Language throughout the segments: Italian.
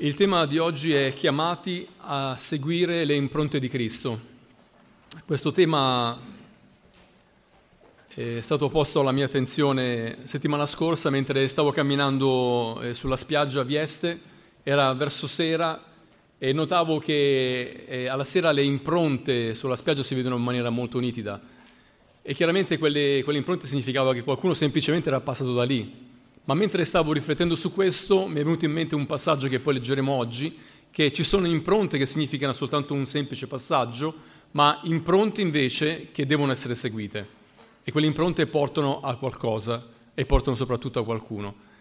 Il tema di oggi è chiamati a seguire le impronte di Cristo. Questo tema è stato posto alla mia attenzione settimana scorsa mentre stavo camminando eh, sulla spiaggia a Vieste, era verso sera e notavo che eh, alla sera le impronte sulla spiaggia si vedono in maniera molto nitida. E chiaramente quelle, quelle impronte significava che qualcuno semplicemente era passato da lì ma mentre stavo riflettendo su questo mi è venuto in mente un passaggio che poi leggeremo oggi, che ci sono impronte che significano soltanto un semplice passaggio, ma impronte invece che devono essere seguite. E quelle impronte portano a qualcosa e portano soprattutto a qualcuno.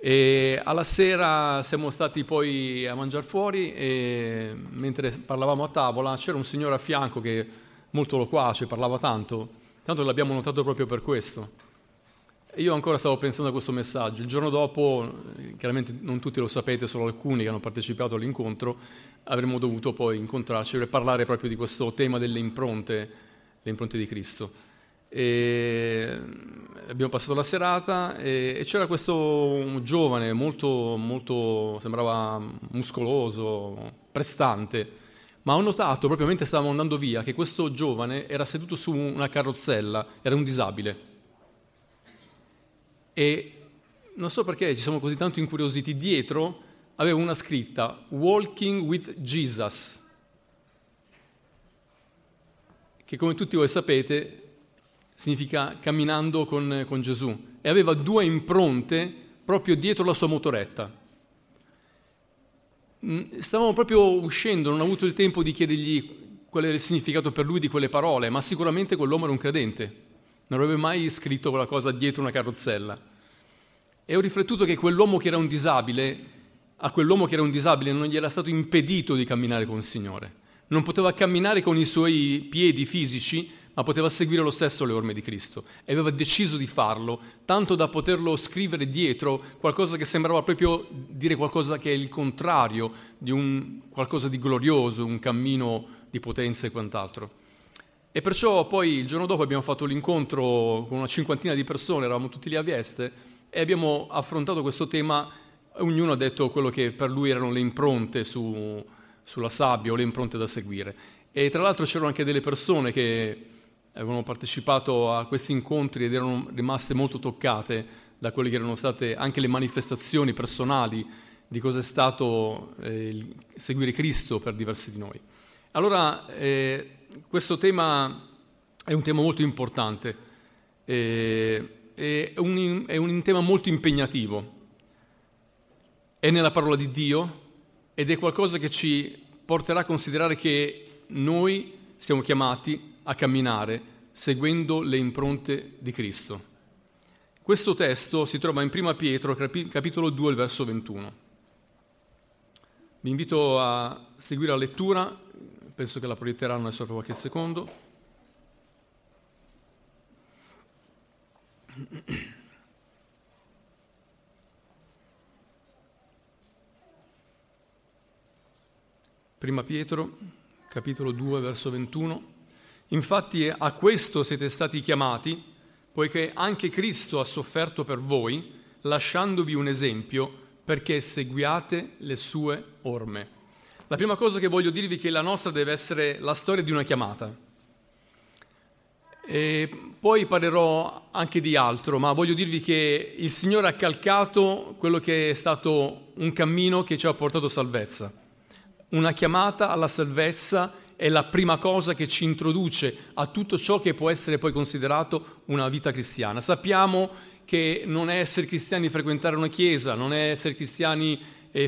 E alla sera siamo stati poi a mangiare fuori e mentre parlavamo a tavola c'era un signore a fianco che molto loquace, parlava tanto, tanto l'abbiamo notato proprio per questo io ancora stavo pensando a questo messaggio. Il giorno dopo, chiaramente non tutti lo sapete, solo alcuni che hanno partecipato all'incontro, avremmo dovuto poi incontrarci e parlare proprio di questo tema delle impronte, le impronte di Cristo. E abbiamo passato la serata e, e c'era questo giovane molto, molto, sembrava muscoloso, prestante, ma ho notato proprio mentre stavamo andando via che questo giovane era seduto su una carrozzella, era un disabile e non so perché ci siamo così tanto incuriositi, dietro aveva una scritta Walking with Jesus, che come tutti voi sapete significa camminando con, con Gesù, e aveva due impronte proprio dietro la sua motoretta. Mm, stavamo proprio uscendo, non ho avuto il tempo di chiedergli qual era il significato per lui di quelle parole, ma sicuramente quell'uomo era un credente. Non avrebbe mai scritto quella cosa dietro una carrozzella. E ho riflettuto che quell'uomo che era un disabile, a quell'uomo che era un disabile non gli era stato impedito di camminare con il Signore. Non poteva camminare con i suoi piedi fisici, ma poteva seguire lo stesso le orme di Cristo. E aveva deciso di farlo, tanto da poterlo scrivere dietro qualcosa che sembrava proprio dire qualcosa che è il contrario di un qualcosa di glorioso, un cammino di potenza e quant'altro. E perciò poi il giorno dopo abbiamo fatto l'incontro con una cinquantina di persone, eravamo tutti lì a Vieste, e abbiamo affrontato questo tema, ognuno ha detto quello che per lui erano le impronte su, sulla sabbia o le impronte da seguire. E tra l'altro c'erano anche delle persone che avevano partecipato a questi incontri ed erano rimaste molto toccate da quelle che erano state anche le manifestazioni personali di cosa è stato eh, seguire Cristo per diversi di noi. Allora, eh, questo tema è un tema molto importante. Eh, è un, è un tema molto impegnativo. È nella parola di Dio ed è qualcosa che ci porterà a considerare che noi siamo chiamati a camminare seguendo le impronte di Cristo. Questo testo si trova in 1 Pietro, capitolo 2, verso 21. Vi invito a seguire la lettura, penso che la proietteranno adesso per qualche secondo. Prima Pietro, capitolo 2, verso 21. Infatti a questo siete stati chiamati, poiché anche Cristo ha sofferto per voi, lasciandovi un esempio perché seguiate le sue orme. La prima cosa che voglio dirvi è che la nostra deve essere la storia di una chiamata. E poi parlerò anche di altro, ma voglio dirvi che il Signore ha calcato quello che è stato un cammino che ci ha portato salvezza. Una chiamata alla salvezza è la prima cosa che ci introduce a tutto ciò che può essere poi considerato una vita cristiana. Sappiamo che non è essere cristiani frequentare una chiesa, non è essere cristiani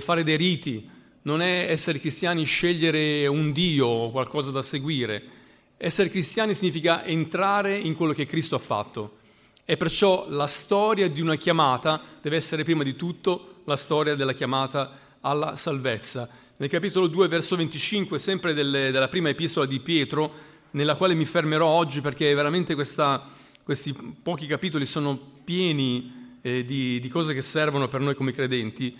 fare dei riti, non è essere cristiani scegliere un Dio o qualcosa da seguire essere cristiani significa entrare in quello che Cristo ha fatto e perciò la storia di una chiamata deve essere prima di tutto la storia della chiamata alla salvezza. Nel capitolo 2, verso 25, sempre delle, della prima epistola di Pietro, nella quale mi fermerò oggi perché veramente questa, questi pochi capitoli sono pieni eh, di, di cose che servono per noi come credenti,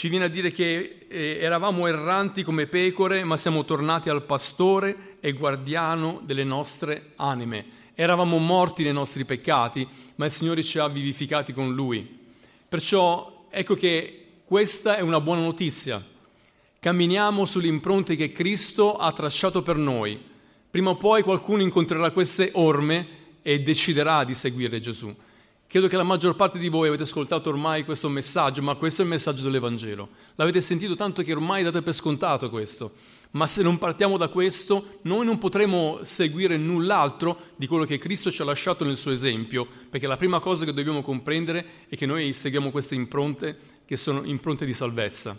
ci viene a dire che eh, eravamo erranti come pecore, ma siamo tornati al pastore e guardiano delle nostre anime. Eravamo morti nei nostri peccati, ma il Signore ci ha vivificati con Lui. Perciò ecco che Questa è una buona notizia. Camminiamo sulle impronte che Cristo ha tracciato per noi. Prima o poi qualcuno incontrerà queste orme e deciderà di seguire Gesù. Credo che la maggior parte di voi avete ascoltato ormai questo messaggio, ma questo è il messaggio dell'Evangelo. L'avete sentito tanto che ormai date per scontato questo. Ma se non partiamo da questo, noi non potremo seguire null'altro di quello che Cristo ci ha lasciato nel suo esempio, perché la prima cosa che dobbiamo comprendere è che noi seguiamo queste impronte che sono impronte di salvezza.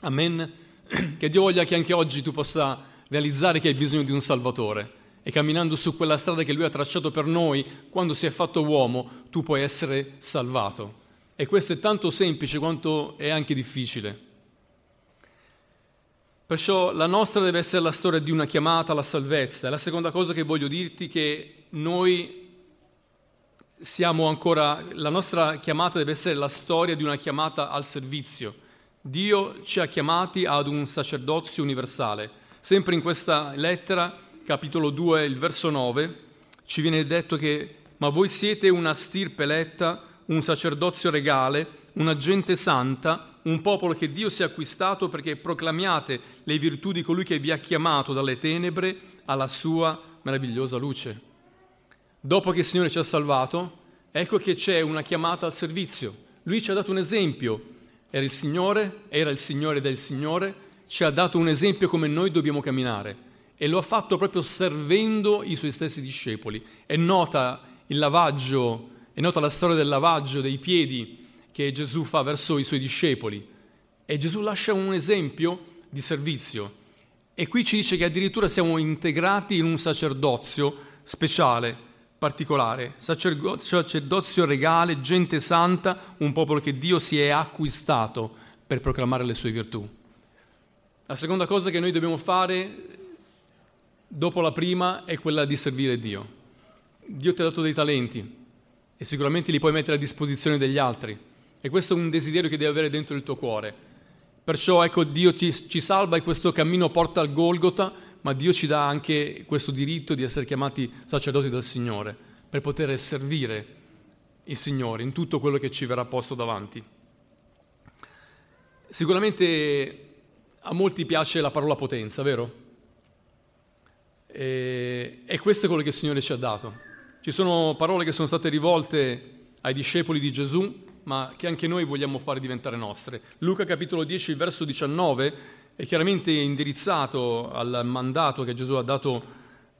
Amen. Che Dio voglia che anche oggi tu possa realizzare che hai bisogno di un Salvatore e camminando su quella strada che Lui ha tracciato per noi, quando si è fatto uomo, tu puoi essere salvato. E questo è tanto semplice quanto è anche difficile. Perciò la nostra deve essere la storia di una chiamata alla salvezza. La seconda cosa che voglio dirti è che noi siamo ancora, la nostra chiamata deve essere la storia di una chiamata al servizio. Dio ci ha chiamati ad un sacerdozio universale. Sempre in questa lettera capitolo 2, il verso 9, ci viene detto che ma voi siete una stirpe eletta, un sacerdozio regale, una gente santa, un popolo che Dio si è acquistato perché proclamiate le virtù di colui che vi ha chiamato dalle tenebre alla sua meravigliosa luce. Dopo che il Signore ci ha salvato, ecco che c'è una chiamata al servizio. Lui ci ha dato un esempio. Era il Signore, era il Signore del Signore, ci ha dato un esempio come noi dobbiamo camminare e lo ha fatto proprio servendo i suoi stessi discepoli. È nota il lavaggio, è nota la storia del lavaggio dei piedi che Gesù fa verso i suoi discepoli e Gesù lascia un esempio di servizio. E qui ci dice che addirittura siamo integrati in un sacerdozio speciale, particolare, sacerdozio regale, gente santa, un popolo che Dio si è acquistato per proclamare le sue virtù. La seconda cosa che noi dobbiamo fare dopo la prima è quella di servire Dio. Dio ti ha dato dei talenti e sicuramente li puoi mettere a disposizione degli altri e questo è un desiderio che devi avere dentro il tuo cuore. Perciò ecco Dio ti, ci salva e questo cammino porta al Golgota, ma Dio ci dà anche questo diritto di essere chiamati sacerdoti del Signore per poter servire il Signore in tutto quello che ci verrà posto davanti. Sicuramente a molti piace la parola potenza, vero? E, e questo è quello che il Signore ci ha dato. Ci sono parole che sono state rivolte ai discepoli di Gesù, ma che anche noi vogliamo fare diventare nostre. Luca capitolo 10, verso 19 è chiaramente indirizzato al mandato che Gesù ha dato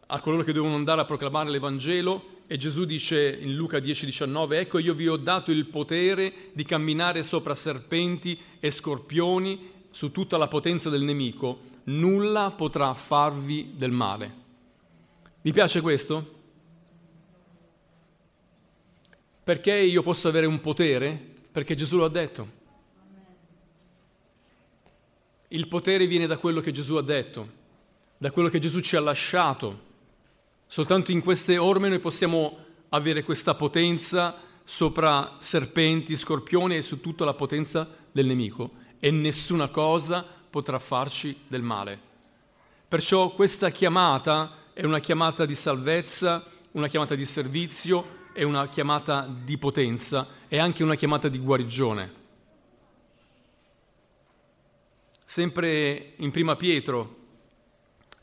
a coloro che devono andare a proclamare l'Evangelo e Gesù dice in Luca 10, 19, ecco io vi ho dato il potere di camminare sopra serpenti e scorpioni su tutta la potenza del nemico, nulla potrà farvi del male. Vi piace questo? Perché io posso avere un potere? Perché Gesù lo ha detto. Il potere viene da quello che Gesù ha detto, da quello che Gesù ci ha lasciato. Soltanto in queste orme noi possiamo avere questa potenza sopra serpenti, scorpioni e su tutta la potenza del nemico e nessuna cosa potrà farci del male. Perciò questa chiamata è una chiamata di salvezza, una chiamata di servizio, è una chiamata di potenza, è anche una chiamata di guarigione. Sempre in prima Pietro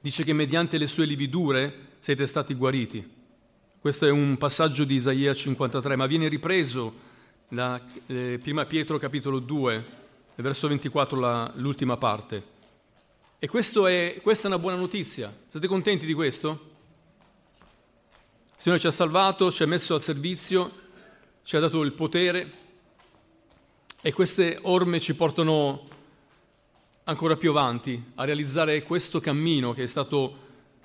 dice che mediante le sue lividure siete stati guariti. Questo è un passaggio di Isaia 53, ma viene ripreso da eh, prima Pietro capitolo 2, verso 24, la, l'ultima parte. E è, questa è una buona notizia. Siete contenti di questo? Il Signore ci ha salvato, ci ha messo al servizio, ci ha dato il potere e queste orme ci portano ancora più avanti a realizzare questo cammino che è stato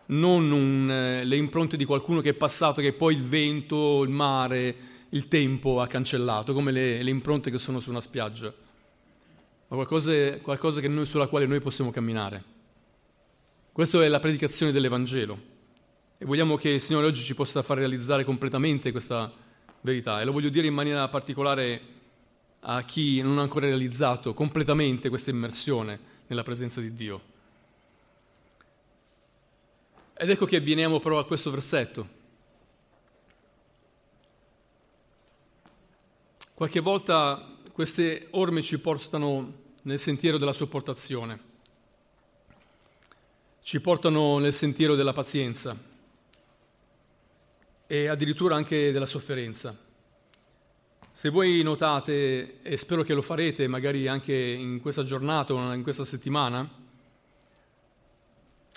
non un, eh, le impronte di qualcuno che è passato, che poi il vento, il mare, il tempo ha cancellato, come le, le impronte che sono su una spiaggia ma qualcosa, qualcosa noi, sulla quale noi possiamo camminare. Questa è la predicazione dell'Evangelo e vogliamo che il Signore oggi ci possa far realizzare completamente questa verità e lo voglio dire in maniera particolare a chi non ha ancora realizzato completamente questa immersione nella presenza di Dio. Ed ecco che veniamo però a questo versetto. Qualche volta queste orme ci portano nel sentiero della sopportazione, ci portano nel sentiero della pazienza e addirittura anche della sofferenza. Se voi notate, e spero che lo farete magari anche in questa giornata o in questa settimana,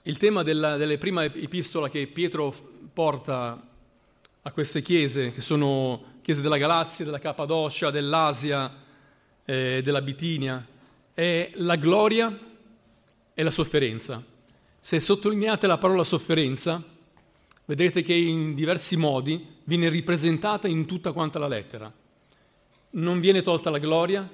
il tema della, della prima epistola che Pietro porta a queste chiese, che sono chiese della Galazia, della Cappadocia, dell'Asia, eh, della Bitinia, è la gloria e la sofferenza. Se sottolineate la parola sofferenza, vedrete che in diversi modi viene ripresentata in tutta quanta la lettera. Non viene tolta la gloria,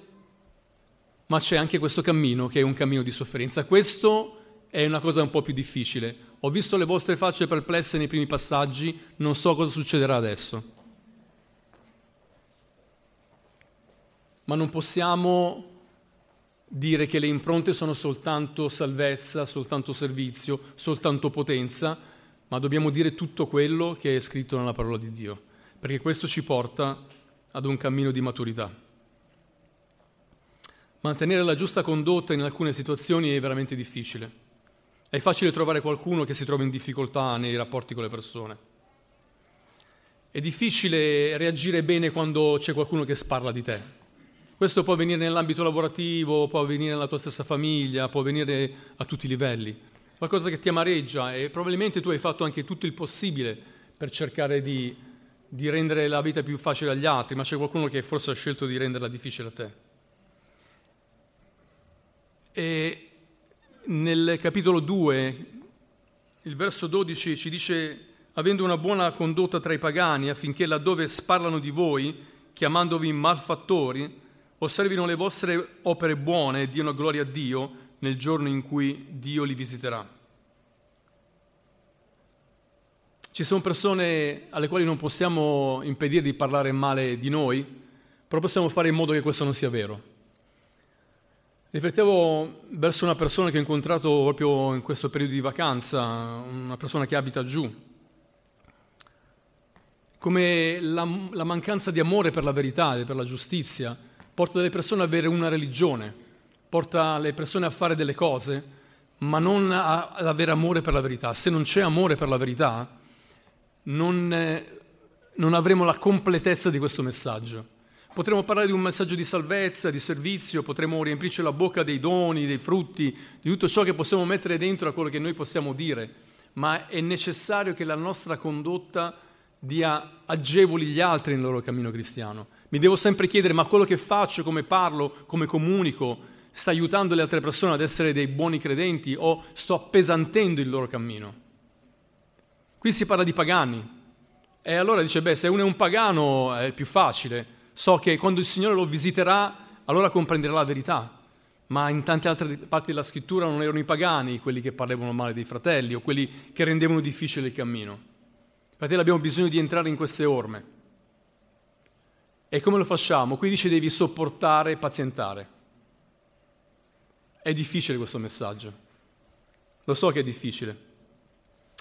ma c'è anche questo cammino che è un cammino di sofferenza. Questo è una cosa un po' più difficile. Ho visto le vostre facce perplesse nei primi passaggi, non so cosa succederà adesso. Ma non possiamo dire che le impronte sono soltanto salvezza, soltanto servizio, soltanto potenza, ma dobbiamo dire tutto quello che è scritto nella parola di Dio, perché questo ci porta ad un cammino di maturità. Mantenere la giusta condotta in alcune situazioni è veramente difficile. È facile trovare qualcuno che si trova in difficoltà nei rapporti con le persone. È difficile reagire bene quando c'è qualcuno che sparla di te. Questo può avvenire nell'ambito lavorativo, può avvenire nella tua stessa famiglia, può avvenire a tutti i livelli. Qualcosa che ti amareggia e probabilmente tu hai fatto anche tutto il possibile per cercare di, di rendere la vita più facile agli altri, ma c'è qualcuno che forse ha scelto di renderla difficile a te. E nel capitolo 2, il verso 12 ci dice, avendo una buona condotta tra i pagani, affinché laddove sparlano di voi, chiamandovi malfattori, osservino le vostre opere buone e diano gloria a Dio nel giorno in cui Dio li visiterà. Ci sono persone alle quali non possiamo impedire di parlare male di noi, però possiamo fare in modo che questo non sia vero. Riflettevo verso una persona che ho incontrato proprio in questo periodo di vacanza, una persona che abita giù, come la, la mancanza di amore per la verità e per la giustizia porta le persone ad avere una religione, porta le persone a fare delle cose, ma non a, ad avere amore per la verità. Se non c'è amore per la verità, non, eh, non avremo la completezza di questo messaggio. Potremmo parlare di un messaggio di salvezza, di servizio, potremmo riempirci la bocca dei doni, dei frutti, di tutto ciò che possiamo mettere dentro a quello che noi possiamo dire, ma è necessario che la nostra condotta dia agevoli gli altri nel loro cammino cristiano. Mi devo sempre chiedere, ma quello che faccio, come parlo, come comunico, sta aiutando le altre persone ad essere dei buoni credenti o sto appesantendo il loro cammino? Qui si parla di pagani. E allora dice, beh, se uno è un pagano è più facile. So che quando il Signore lo visiterà, allora comprenderà la verità. Ma in tante altre parti della scrittura non erano i pagani quelli che parlavano male dei fratelli o quelli che rendevano difficile il cammino. Fratelli, abbiamo bisogno di entrare in queste orme. E come lo facciamo? Qui dice devi sopportare e pazientare. È difficile questo messaggio. Lo so che è difficile.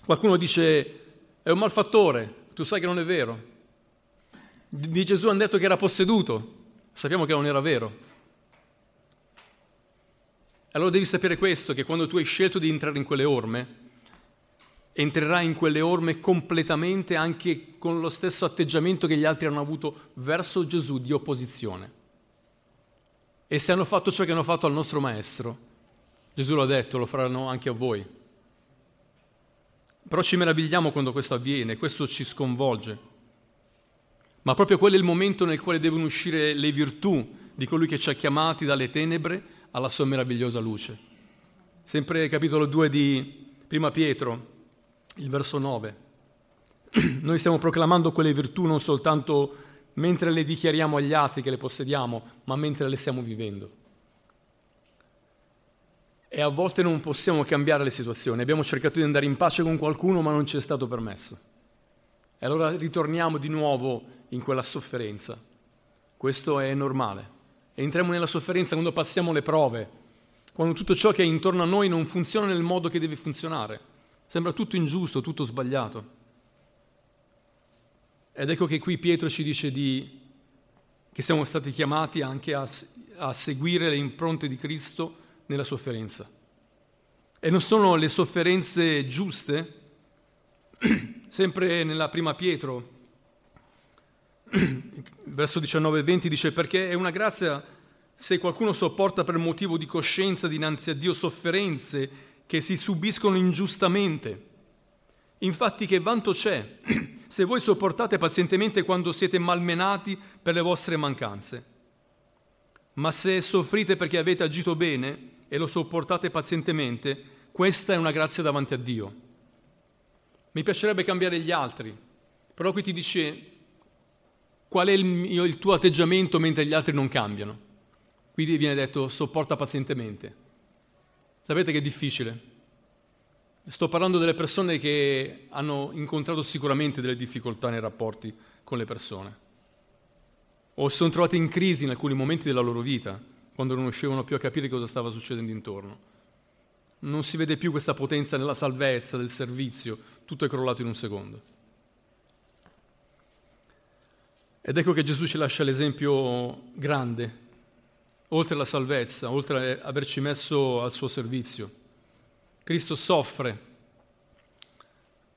Qualcuno dice è un malfattore, tu sai che non è vero. Di Gesù hanno detto che era posseduto, sappiamo che non era vero. Allora devi sapere questo, che quando tu hai scelto di entrare in quelle orme, entrerai in quelle orme completamente anche con lo stesso atteggiamento che gli altri hanno avuto verso Gesù di opposizione. E se hanno fatto ciò che hanno fatto al nostro Maestro, Gesù l'ha detto, lo faranno anche a voi. Però ci meravigliamo quando questo avviene, questo ci sconvolge. Ma proprio quello è il momento nel quale devono uscire le virtù di colui che ci ha chiamati dalle tenebre alla sua meravigliosa luce. Sempre capitolo 2 di Prima Pietro, il verso 9. Noi stiamo proclamando quelle virtù non soltanto mentre le dichiariamo agli altri che le possediamo, ma mentre le stiamo vivendo. E a volte non possiamo cambiare le situazioni. Abbiamo cercato di andare in pace con qualcuno, ma non ci è stato permesso. E allora ritorniamo di nuovo in quella sofferenza. Questo è normale. Entriamo nella sofferenza quando passiamo le prove, quando tutto ciò che è intorno a noi non funziona nel modo che deve funzionare. Sembra tutto ingiusto, tutto sbagliato. Ed ecco che qui Pietro ci dice di che siamo stati chiamati anche a, a seguire le impronte di Cristo nella sofferenza. E non sono le sofferenze giuste? Sempre nella prima Pietro, verso 19 e 20 dice perché è una grazia se qualcuno sopporta per motivo di coscienza dinanzi a Dio sofferenze che si subiscono ingiustamente. Infatti che vanto c'è se voi sopportate pazientemente quando siete malmenati per le vostre mancanze? Ma se soffrite perché avete agito bene e lo sopportate pazientemente, questa è una grazia davanti a Dio. Mi piacerebbe cambiare gli altri, però qui ti dice qual è il, mio, il tuo atteggiamento mentre gli altri non cambiano. Qui viene detto sopporta pazientemente. Sapete che è difficile? Sto parlando delle persone che hanno incontrato sicuramente delle difficoltà nei rapporti con le persone o si sono trovate in crisi in alcuni momenti della loro vita, quando non riuscivano più a capire cosa stava succedendo intorno non si vede più questa potenza nella salvezza, del servizio, tutto è crollato in un secondo. Ed ecco che Gesù ci lascia l'esempio grande, oltre alla salvezza, oltre a averci messo al suo servizio. Cristo soffre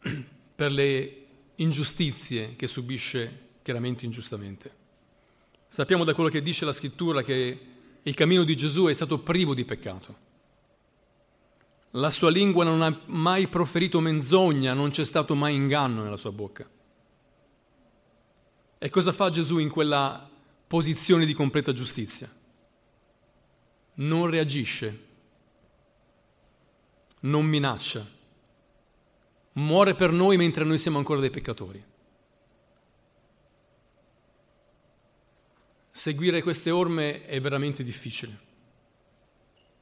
per le ingiustizie che subisce chiaramente ingiustamente. Sappiamo da quello che dice la scrittura che il cammino di Gesù è stato privo di peccato. La sua lingua non ha mai proferito menzogna, non c'è stato mai inganno nella sua bocca. E cosa fa Gesù in quella posizione di completa giustizia? Non reagisce, non minaccia, muore per noi mentre noi siamo ancora dei peccatori. Seguire queste orme è veramente difficile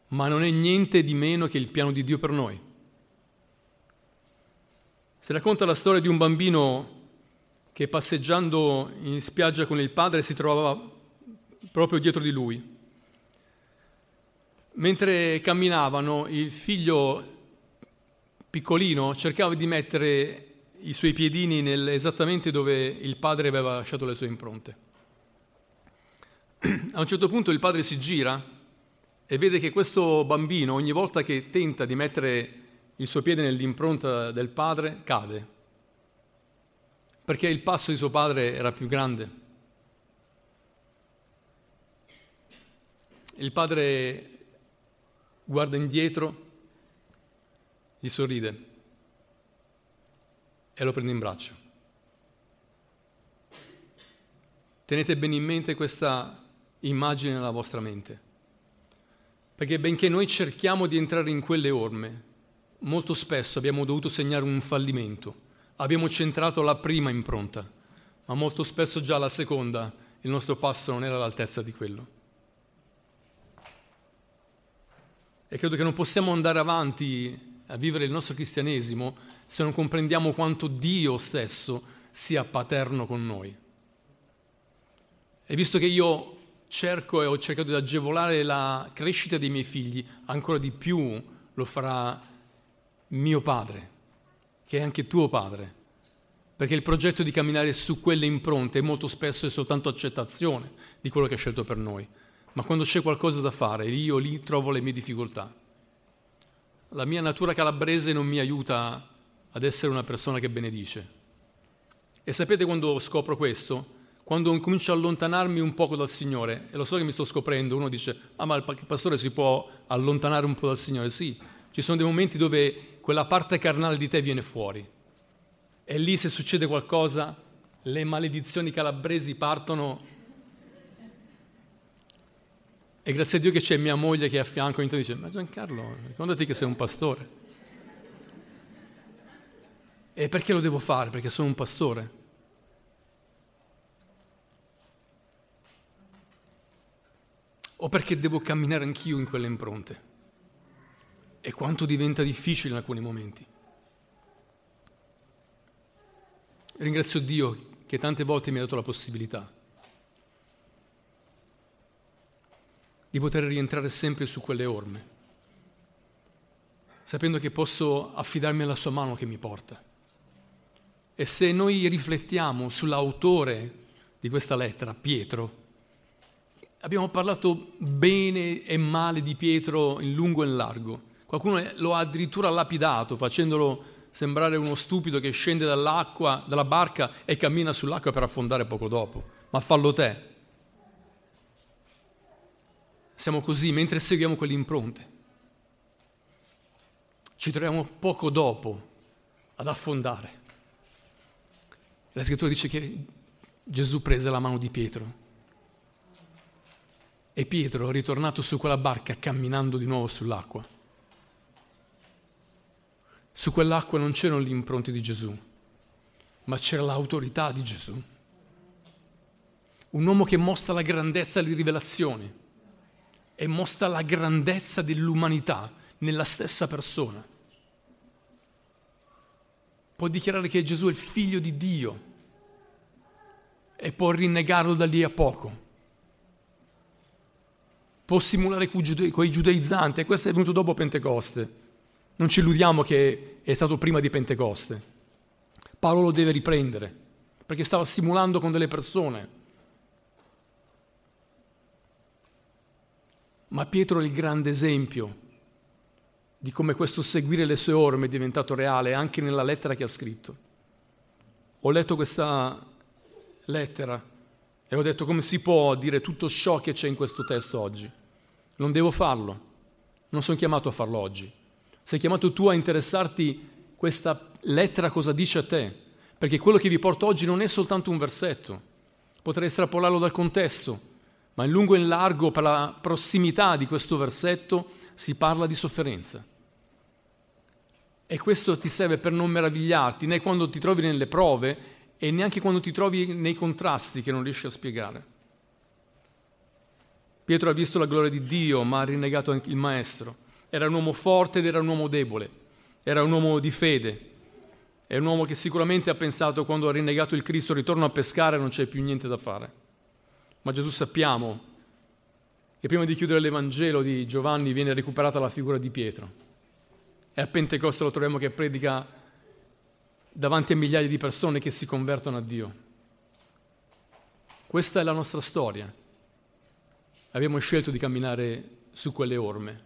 ma non è niente di meno che il piano di Dio per noi. Si racconta la storia di un bambino che passeggiando in spiaggia con il padre si trovava proprio dietro di lui. Mentre camminavano, il figlio piccolino cercava di mettere i suoi piedini nel, esattamente dove il padre aveva lasciato le sue impronte. A un certo punto il padre si gira e vede che questo bambino ogni volta che tenta di mettere il suo piede nell'impronta del padre cade, perché il passo di suo padre era più grande. Il padre guarda indietro, gli sorride e lo prende in braccio. Tenete bene in mente questa immagine nella vostra mente. Perché benché noi cerchiamo di entrare in quelle orme, molto spesso abbiamo dovuto segnare un fallimento. Abbiamo centrato la prima impronta, ma molto spesso già la seconda, il nostro passo non era all'altezza di quello. E credo che non possiamo andare avanti a vivere il nostro cristianesimo se non comprendiamo quanto Dio stesso sia paterno con noi. E visto che io cerco e ho cercato di agevolare la crescita dei miei figli, ancora di più lo farà mio padre, che è anche tuo padre. Perché il progetto di camminare su quelle impronte molto spesso è soltanto accettazione di quello che ha scelto per noi. Ma quando c'è qualcosa da fare, io lì trovo le mie difficoltà. La mia natura calabrese non mi aiuta ad essere una persona che benedice. E sapete quando scopro questo? quando comincio a allontanarmi un poco dal Signore, e lo so che mi sto scoprendo, uno dice, ah ma il pastore si può allontanare un po' dal Signore? Sì, ci sono dei momenti dove quella parte carnale di te viene fuori. E lì se succede qualcosa, le maledizioni calabresi partono. E grazie a Dio che c'è mia moglie che è a fianco e dice, ma Giancarlo, ricordati che sei un pastore. E perché lo devo fare? Perché sono un pastore. o perché devo camminare anch'io in quelle impronte. E quanto diventa difficile in alcuni momenti. Ringrazio Dio che tante volte mi ha dato la possibilità di poter rientrare sempre su quelle orme, sapendo che posso affidarmi alla sua mano che mi porta. E se noi riflettiamo sull'autore di questa lettera, Pietro, Abbiamo parlato bene e male di Pietro in lungo e in largo. Qualcuno lo ha addirittura lapidato, facendolo sembrare uno stupido che scende dall'acqua, dalla barca e cammina sull'acqua per affondare poco dopo. Ma fallo te. Siamo così mentre seguiamo quelle impronte. Ci troviamo poco dopo ad affondare. La scrittura dice che Gesù prese la mano di Pietro e Pietro, ritornato su quella barca, camminando di nuovo sull'acqua. Su quell'acqua non c'erano gli impronti di Gesù, ma c'era l'autorità di Gesù. Un uomo che mostra la grandezza delle rivelazioni e mostra la grandezza dell'umanità nella stessa persona. Può dichiarare che Gesù è il figlio di Dio e può rinnegarlo da lì a poco può simulare con i giudeizzanti e questo è venuto dopo Pentecoste. Non ci illudiamo che è stato prima di Pentecoste. Paolo lo deve riprendere perché stava simulando con delle persone. Ma Pietro è il grande esempio di come questo seguire le sue orme è diventato reale anche nella lettera che ha scritto. Ho letto questa lettera e ho detto come si può dire tutto ciò che c'è in questo testo oggi. Non devo farlo, non sono chiamato a farlo oggi. Sei chiamato tu a interessarti questa lettera cosa dice a te, perché quello che vi porto oggi non è soltanto un versetto, potrei estrapolarlo dal contesto, ma in lungo e in largo per la prossimità di questo versetto si parla di sofferenza. E questo ti serve per non meravigliarti né quando ti trovi nelle prove e neanche quando ti trovi nei contrasti che non riesci a spiegare. Pietro ha visto la gloria di Dio, ma ha rinnegato anche il Maestro. Era un uomo forte ed era un uomo debole, era un uomo di fede, è un uomo che sicuramente ha pensato quando ha rinnegato il Cristo ritorno a pescare non c'è più niente da fare. Ma Gesù sappiamo che prima di chiudere l'Evangelo di Giovanni viene recuperata la figura di Pietro. E a Pentecoste lo troviamo che predica davanti a migliaia di persone che si convertono a Dio. Questa è la nostra storia. Abbiamo scelto di camminare su quelle orme.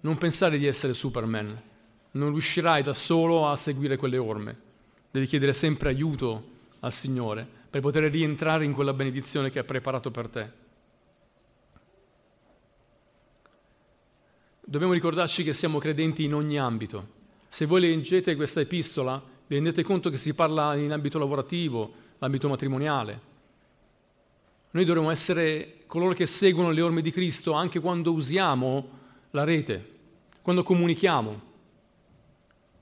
Non pensare di essere Superman. Non riuscirai da solo a seguire quelle orme. Devi chiedere sempre aiuto al Signore per poter rientrare in quella benedizione che ha preparato per te. Dobbiamo ricordarci che siamo credenti in ogni ambito. Se voi leggete questa epistola, vi rendete conto che si parla in ambito lavorativo, ambito matrimoniale. Noi dovremmo essere coloro che seguono le orme di Cristo anche quando usiamo la rete, quando comunichiamo.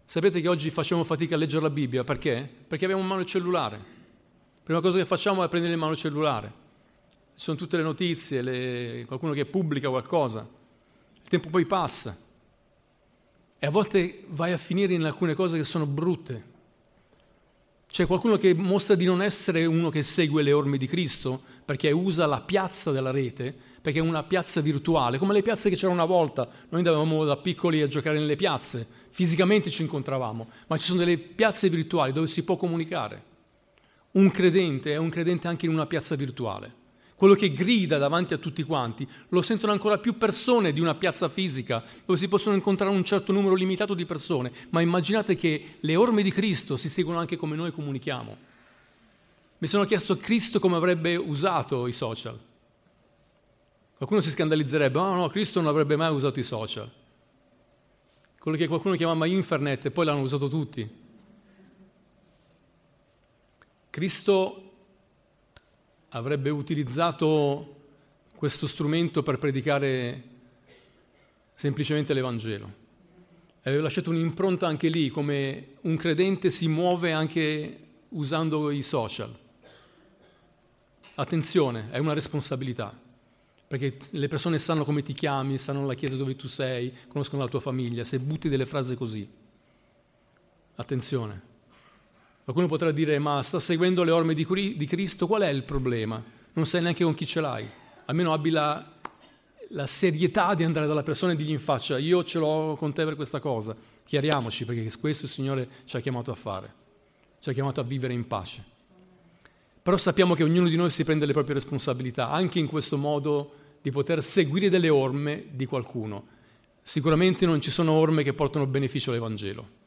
Sapete che oggi facciamo fatica a leggere la Bibbia perché? Perché abbiamo in mano il cellulare. Prima cosa che facciamo è prendere in mano il cellulare. Ci sono tutte le notizie, le... qualcuno che pubblica qualcosa. Il tempo poi passa. E a volte vai a finire in alcune cose che sono brutte, c'è qualcuno che mostra di non essere uno che segue le orme di Cristo perché usa la piazza della rete, perché è una piazza virtuale, come le piazze che c'erano una volta. Noi andavamo da piccoli a giocare nelle piazze, fisicamente ci incontravamo, ma ci sono delle piazze virtuali dove si può comunicare. Un credente è un credente anche in una piazza virtuale quello che grida davanti a tutti quanti, lo sentono ancora più persone di una piazza fisica, dove si possono incontrare un certo numero limitato di persone, ma immaginate che le orme di Cristo si seguono anche come noi comunichiamo. Mi sono chiesto Cristo come avrebbe usato i social. Qualcuno si scandalizzerebbe, no, no, Cristo non avrebbe mai usato i social. Quello che qualcuno chiamava internet e poi l'hanno usato tutti. Cristo avrebbe utilizzato questo strumento per predicare semplicemente l'Evangelo. Aveva lasciato un'impronta anche lì, come un credente si muove anche usando i social. Attenzione, è una responsabilità, perché le persone sanno come ti chiami, sanno la chiesa dove tu sei, conoscono la tua famiglia, se butti delle frasi così. Attenzione. Qualcuno potrà dire, ma sta seguendo le orme di Cristo, qual è il problema? Non sai neanche con chi ce l'hai. Almeno abbi la, la serietà di andare dalla persona e dirgli in faccia, io ce l'ho con te per questa cosa. Chiariamoci, perché questo il Signore ci ha chiamato a fare. Ci ha chiamato a vivere in pace. Però sappiamo che ognuno di noi si prende le proprie responsabilità, anche in questo modo di poter seguire delle orme di qualcuno. Sicuramente non ci sono orme che portano beneficio all'Evangelo.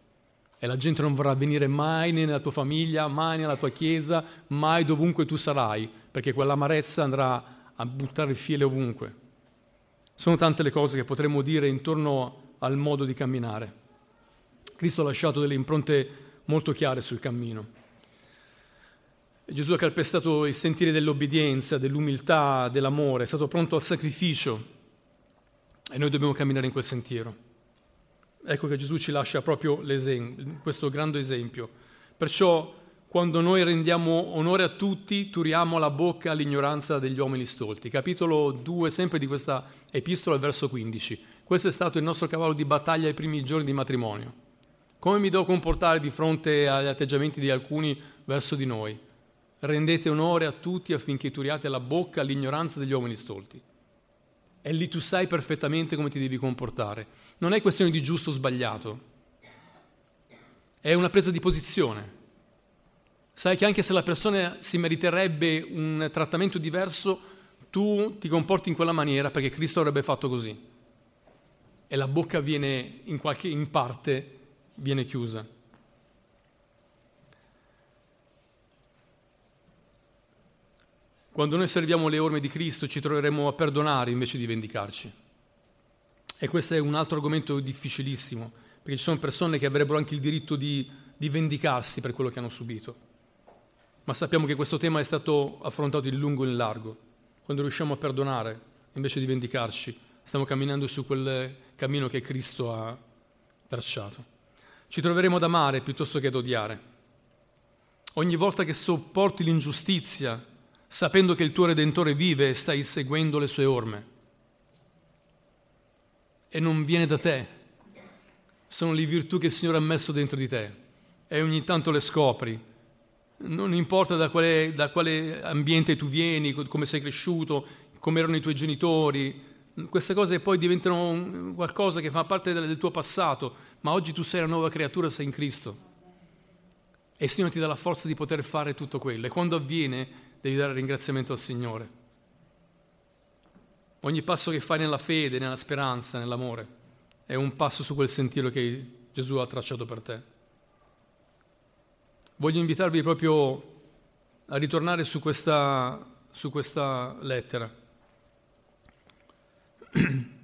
E la gente non vorrà venire mai nella tua famiglia, mai nella tua chiesa, mai dovunque tu sarai, perché quell'amarezza andrà a buttare il fiele ovunque. Sono tante le cose che potremmo dire intorno al modo di camminare. Cristo ha lasciato delle impronte molto chiare sul cammino. Gesù ha calpestato il sentire dell'obbedienza, dell'umiltà, dell'amore, è stato pronto al sacrificio e noi dobbiamo camminare in quel sentiero. Ecco che Gesù ci lascia proprio questo grande esempio. Perciò quando noi rendiamo onore a tutti, turiamo la bocca all'ignoranza degli uomini stolti. Capitolo 2, sempre di questa epistola, verso 15. Questo è stato il nostro cavallo di battaglia ai primi giorni di matrimonio. Come mi devo comportare di fronte agli atteggiamenti di alcuni verso di noi? Rendete onore a tutti affinché turiate la bocca all'ignoranza degli uomini stolti. E lì tu sai perfettamente come ti devi comportare. Non è questione di giusto o sbagliato, è una presa di posizione. Sai che anche se la persona si meriterebbe un trattamento diverso, tu ti comporti in quella maniera perché Cristo avrebbe fatto così. E la bocca viene in, qualche, in parte viene chiusa. Quando noi serviamo le orme di Cristo ci troveremo a perdonare invece di vendicarci. E questo è un altro argomento difficilissimo, perché ci sono persone che avrebbero anche il diritto di, di vendicarsi per quello che hanno subito. Ma sappiamo che questo tema è stato affrontato in lungo e in largo. Quando riusciamo a perdonare invece di vendicarci, stiamo camminando su quel cammino che Cristo ha tracciato. Ci troveremo ad amare piuttosto che ad odiare. Ogni volta che sopporti l'ingiustizia, sapendo che il tuo Redentore vive e stai seguendo le sue orme. E non viene da te, sono le virtù che il Signore ha messo dentro di te e ogni tanto le scopri. Non importa da quale, da quale ambiente tu vieni, come sei cresciuto, come erano i tuoi genitori, queste cose poi diventano qualcosa che fa parte del tuo passato, ma oggi tu sei una nuova creatura, sei in Cristo. E il Signore ti dà la forza di poter fare tutto quello. E quando avviene, devi dare ringraziamento al Signore. Ogni passo che fai nella fede, nella speranza, nell'amore, è un passo su quel sentiero che Gesù ha tracciato per te. Voglio invitarvi proprio a ritornare su questa, su questa lettera.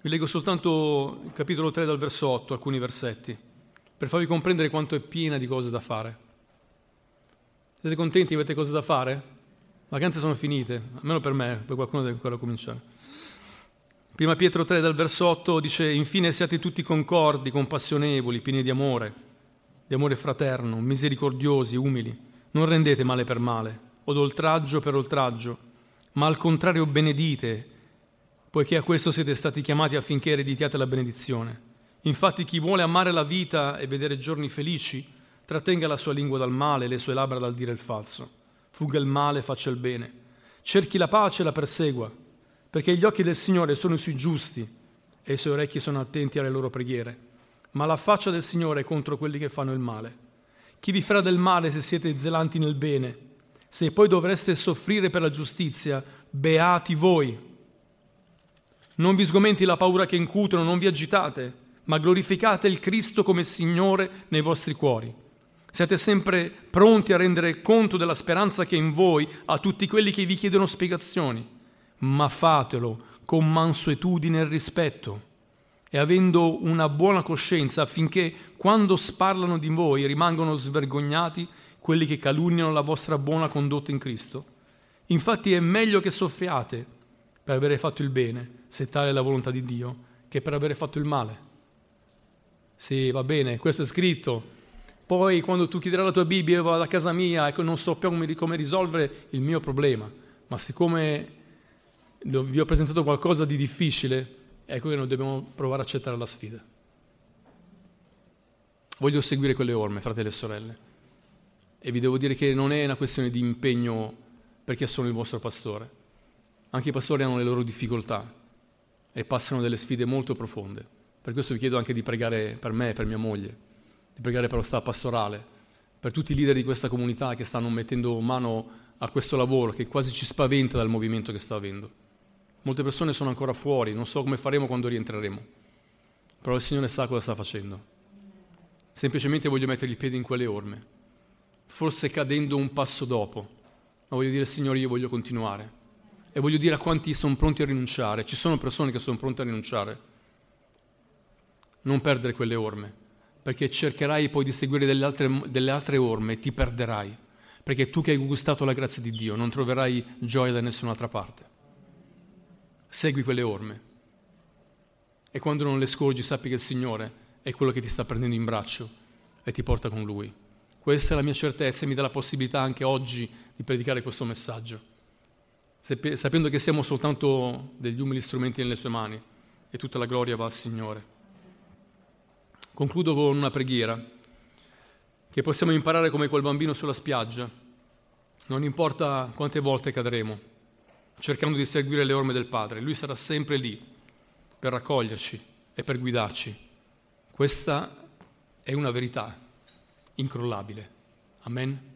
Vi leggo soltanto il capitolo 3 dal verso 8, alcuni versetti, per farvi comprendere quanto è piena di cose da fare. Siete contenti? Avete cose da fare? Le vacanze sono finite, almeno per me, poi qualcuno deve ancora cominciare. Prima Pietro 3 dal verso 8 dice, infine siate tutti concordi, compassionevoli, pieni di amore, di amore fraterno, misericordiosi, umili. Non rendete male per male, o d'oltraggio per oltraggio, ma al contrario benedite, poiché a questo siete stati chiamati affinché ereditiate la benedizione. Infatti chi vuole amare la vita e vedere giorni felici, trattenga la sua lingua dal male, le sue labbra dal dire il falso. Fugga il male, faccia il bene. Cerchi la pace e la persegua, perché gli occhi del Signore sono sui giusti e i suoi orecchi sono attenti alle loro preghiere. Ma la faccia del Signore è contro quelli che fanno il male. Chi vi farà del male se siete zelanti nel bene? Se poi dovreste soffrire per la giustizia, beati voi. Non vi sgomenti la paura che incutono, non vi agitate, ma glorificate il Cristo come Signore nei vostri cuori siate sempre pronti a rendere conto della speranza che è in voi a tutti quelli che vi chiedono spiegazioni, ma fatelo con mansuetudine e rispetto e avendo una buona coscienza affinché quando sparlano di voi rimangano svergognati quelli che calunniano la vostra buona condotta in Cristo. Infatti è meglio che soffriate per avere fatto il bene, se tale è la volontà di Dio, che per avere fatto il male. Sì, va bene, questo è scritto, poi quando tu chiederai la tua Bibbia, vado a casa mia e non so più come, come risolvere il mio problema. Ma siccome vi ho presentato qualcosa di difficile, ecco che noi dobbiamo provare a accettare la sfida. Voglio seguire quelle orme, fratelli e sorelle. E vi devo dire che non è una questione di impegno perché sono il vostro pastore. Anche i pastori hanno le loro difficoltà e passano delle sfide molto profonde. Per questo vi chiedo anche di pregare per me e per mia moglie di pregare per lo stato pastorale, per tutti i leader di questa comunità che stanno mettendo mano a questo lavoro che quasi ci spaventa dal movimento che sta avendo. Molte persone sono ancora fuori, non so come faremo quando rientreremo, però il Signore sa cosa sta facendo. Semplicemente voglio mettere i piedi in quelle orme, forse cadendo un passo dopo, ma voglio dire Signore io voglio continuare e voglio dire a quanti sono pronti a rinunciare, ci sono persone che sono pronte a rinunciare, non perdere quelle orme, perché cercherai poi di seguire delle altre, delle altre orme e ti perderai perché tu che hai gustato la grazia di Dio non troverai gioia da nessun'altra parte. Segui quelle orme e quando non le scorgi sappi che il Signore è quello che ti sta prendendo in braccio e ti porta con Lui. Questa è la mia certezza e mi dà la possibilità anche oggi di predicare questo messaggio, sapendo che siamo soltanto degli umili strumenti nelle sue mani e tutta la gloria va al Signore. Concludo con una preghiera che possiamo imparare come quel bambino sulla spiaggia. Non importa quante volte cadremo, cercando di seguire le orme del Padre, Lui sarà sempre lì per raccoglierci e per guidarci. Questa è una verità incrollabile. Amen.